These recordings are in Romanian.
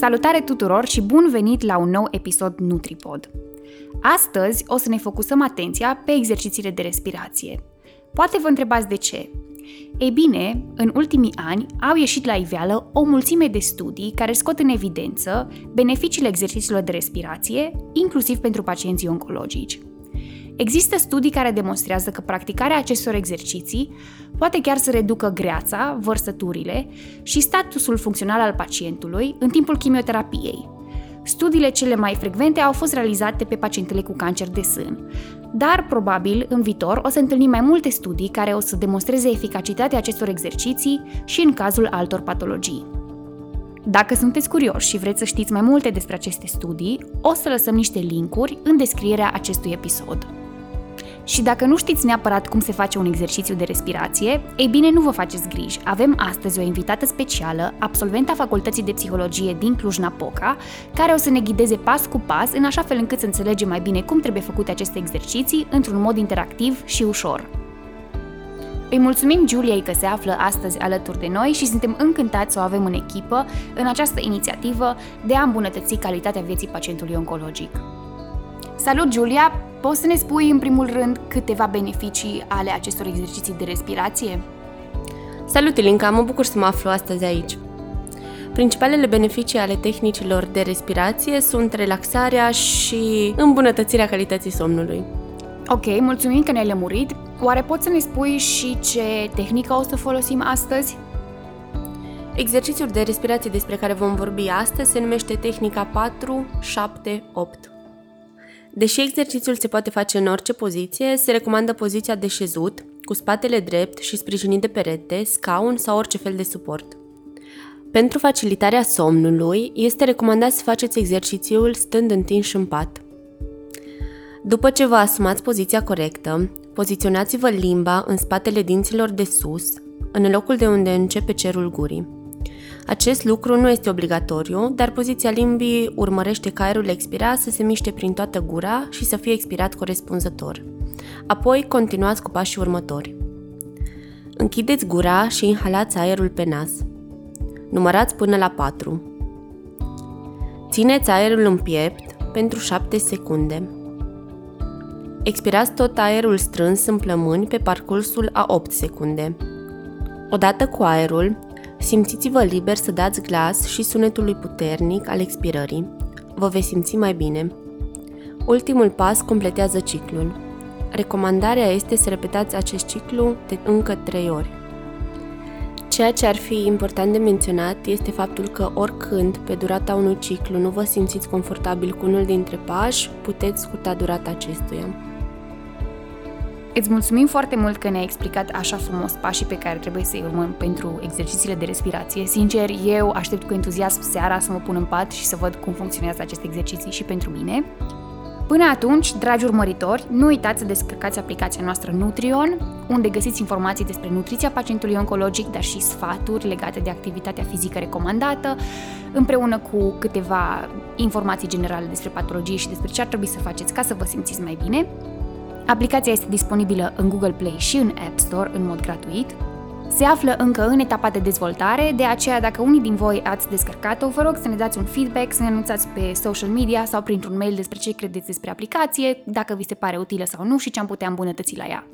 Salutare tuturor și bun venit la un nou episod NutriPod. Astăzi o să ne focusăm atenția pe exercițiile de respirație. Poate vă întrebați de ce. Ei bine, în ultimii ani au ieșit la iveală o mulțime de studii care scot în evidență beneficiile exercițiilor de respirație, inclusiv pentru pacienții oncologici. Există studii care demonstrează că practicarea acestor exerciții poate chiar să reducă greața, vărsăturile și statusul funcțional al pacientului în timpul chimioterapiei. Studiile cele mai frecvente au fost realizate pe pacientele cu cancer de sân, dar probabil în viitor o să întâlnim mai multe studii care o să demonstreze eficacitatea acestor exerciții și în cazul altor patologii. Dacă sunteți curioși și vreți să știți mai multe despre aceste studii, o să lăsăm niște linkuri în descrierea acestui episod. Și dacă nu știți neapărat cum se face un exercițiu de respirație, ei bine, nu vă faceți griji. Avem astăzi o invitată specială, absolventa Facultății de Psihologie din Cluj-Napoca, care o să ne ghideze pas cu pas, în așa fel încât să înțelegem mai bine cum trebuie făcute aceste exerciții într-un mod interactiv și ușor. Îi mulțumim Giuliei că se află astăzi alături de noi și suntem încântați să o avem în echipă în această inițiativă de a îmbunătăți calitatea vieții pacientului oncologic. Salut, Giulia! Poți să ne spui în primul rând câteva beneficii ale acestor exerciții de respirație? Salut, Ilinca! Mă bucur să mă aflu astăzi aici. Principalele beneficii ale tehnicilor de respirație sunt relaxarea și îmbunătățirea calității somnului. Ok, mulțumim că ne-ai lămurit. Oare poți să ne spui și ce tehnică o să folosim astăzi? Exercițiul de respirație despre care vom vorbi astăzi se numește tehnica 4-7-8. Deși exercițiul se poate face în orice poziție, se recomandă poziția de șezut, cu spatele drept și sprijinit de perete, scaun sau orice fel de suport. Pentru facilitarea somnului, este recomandat să faceți exercițiul stând întinși în pat. După ce vă asumați poziția corectă, poziționați-vă limba în spatele dinților de sus, în locul de unde începe cerul gurii. Acest lucru nu este obligatoriu, dar poziția limbii urmărește ca aerul expirat să se miște prin toată gura și să fie expirat corespunzător. Apoi continuați cu pașii următori. Închideți gura și inhalați aerul pe nas. Numărați până la 4. Țineți aerul în piept pentru 7 secunde. Expirați tot aerul strâns în plămâni pe parcursul a 8 secunde. Odată cu aerul, Simțiți-vă liber să dați glas și sunetului puternic al expirării. Vă veți simți mai bine. Ultimul pas completează ciclul. Recomandarea este să repetați acest ciclu de încă 3 ori. Ceea ce ar fi important de menționat este faptul că oricând, pe durata unui ciclu, nu vă simțiți confortabil cu unul dintre pași, puteți scurta durata acestuia. Îți mulțumim foarte mult că ne-ai explicat așa frumos pașii pe care trebuie să-i urmăm pentru exercițiile de respirație. Sincer, eu aștept cu entuziasm seara să mă pun în pat și să văd cum funcționează aceste exerciții și pentru mine. Până atunci, dragi urmăritori, nu uitați să descărcați aplicația noastră Nutrion, unde găsiți informații despre nutriția pacientului oncologic, dar și sfaturi legate de activitatea fizică recomandată, împreună cu câteva informații generale despre patologie și despre ce ar trebui să faceți ca să vă simțiți mai bine. Aplicația este disponibilă în Google Play și în App Store în mod gratuit. Se află încă în etapa de dezvoltare, de aceea dacă unii din voi ați descărcat-o, vă rog să ne dați un feedback, să ne anunțați pe social media sau printr-un mail despre ce credeți despre aplicație, dacă vi se pare utilă sau nu și ce am putea îmbunătăți la ea.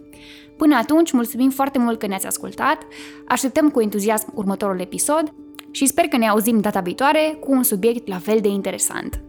Până atunci, mulțumim foarte mult că ne-ați ascultat, așteptăm cu entuziasm următorul episod și sper că ne auzim data viitoare cu un subiect la fel de interesant.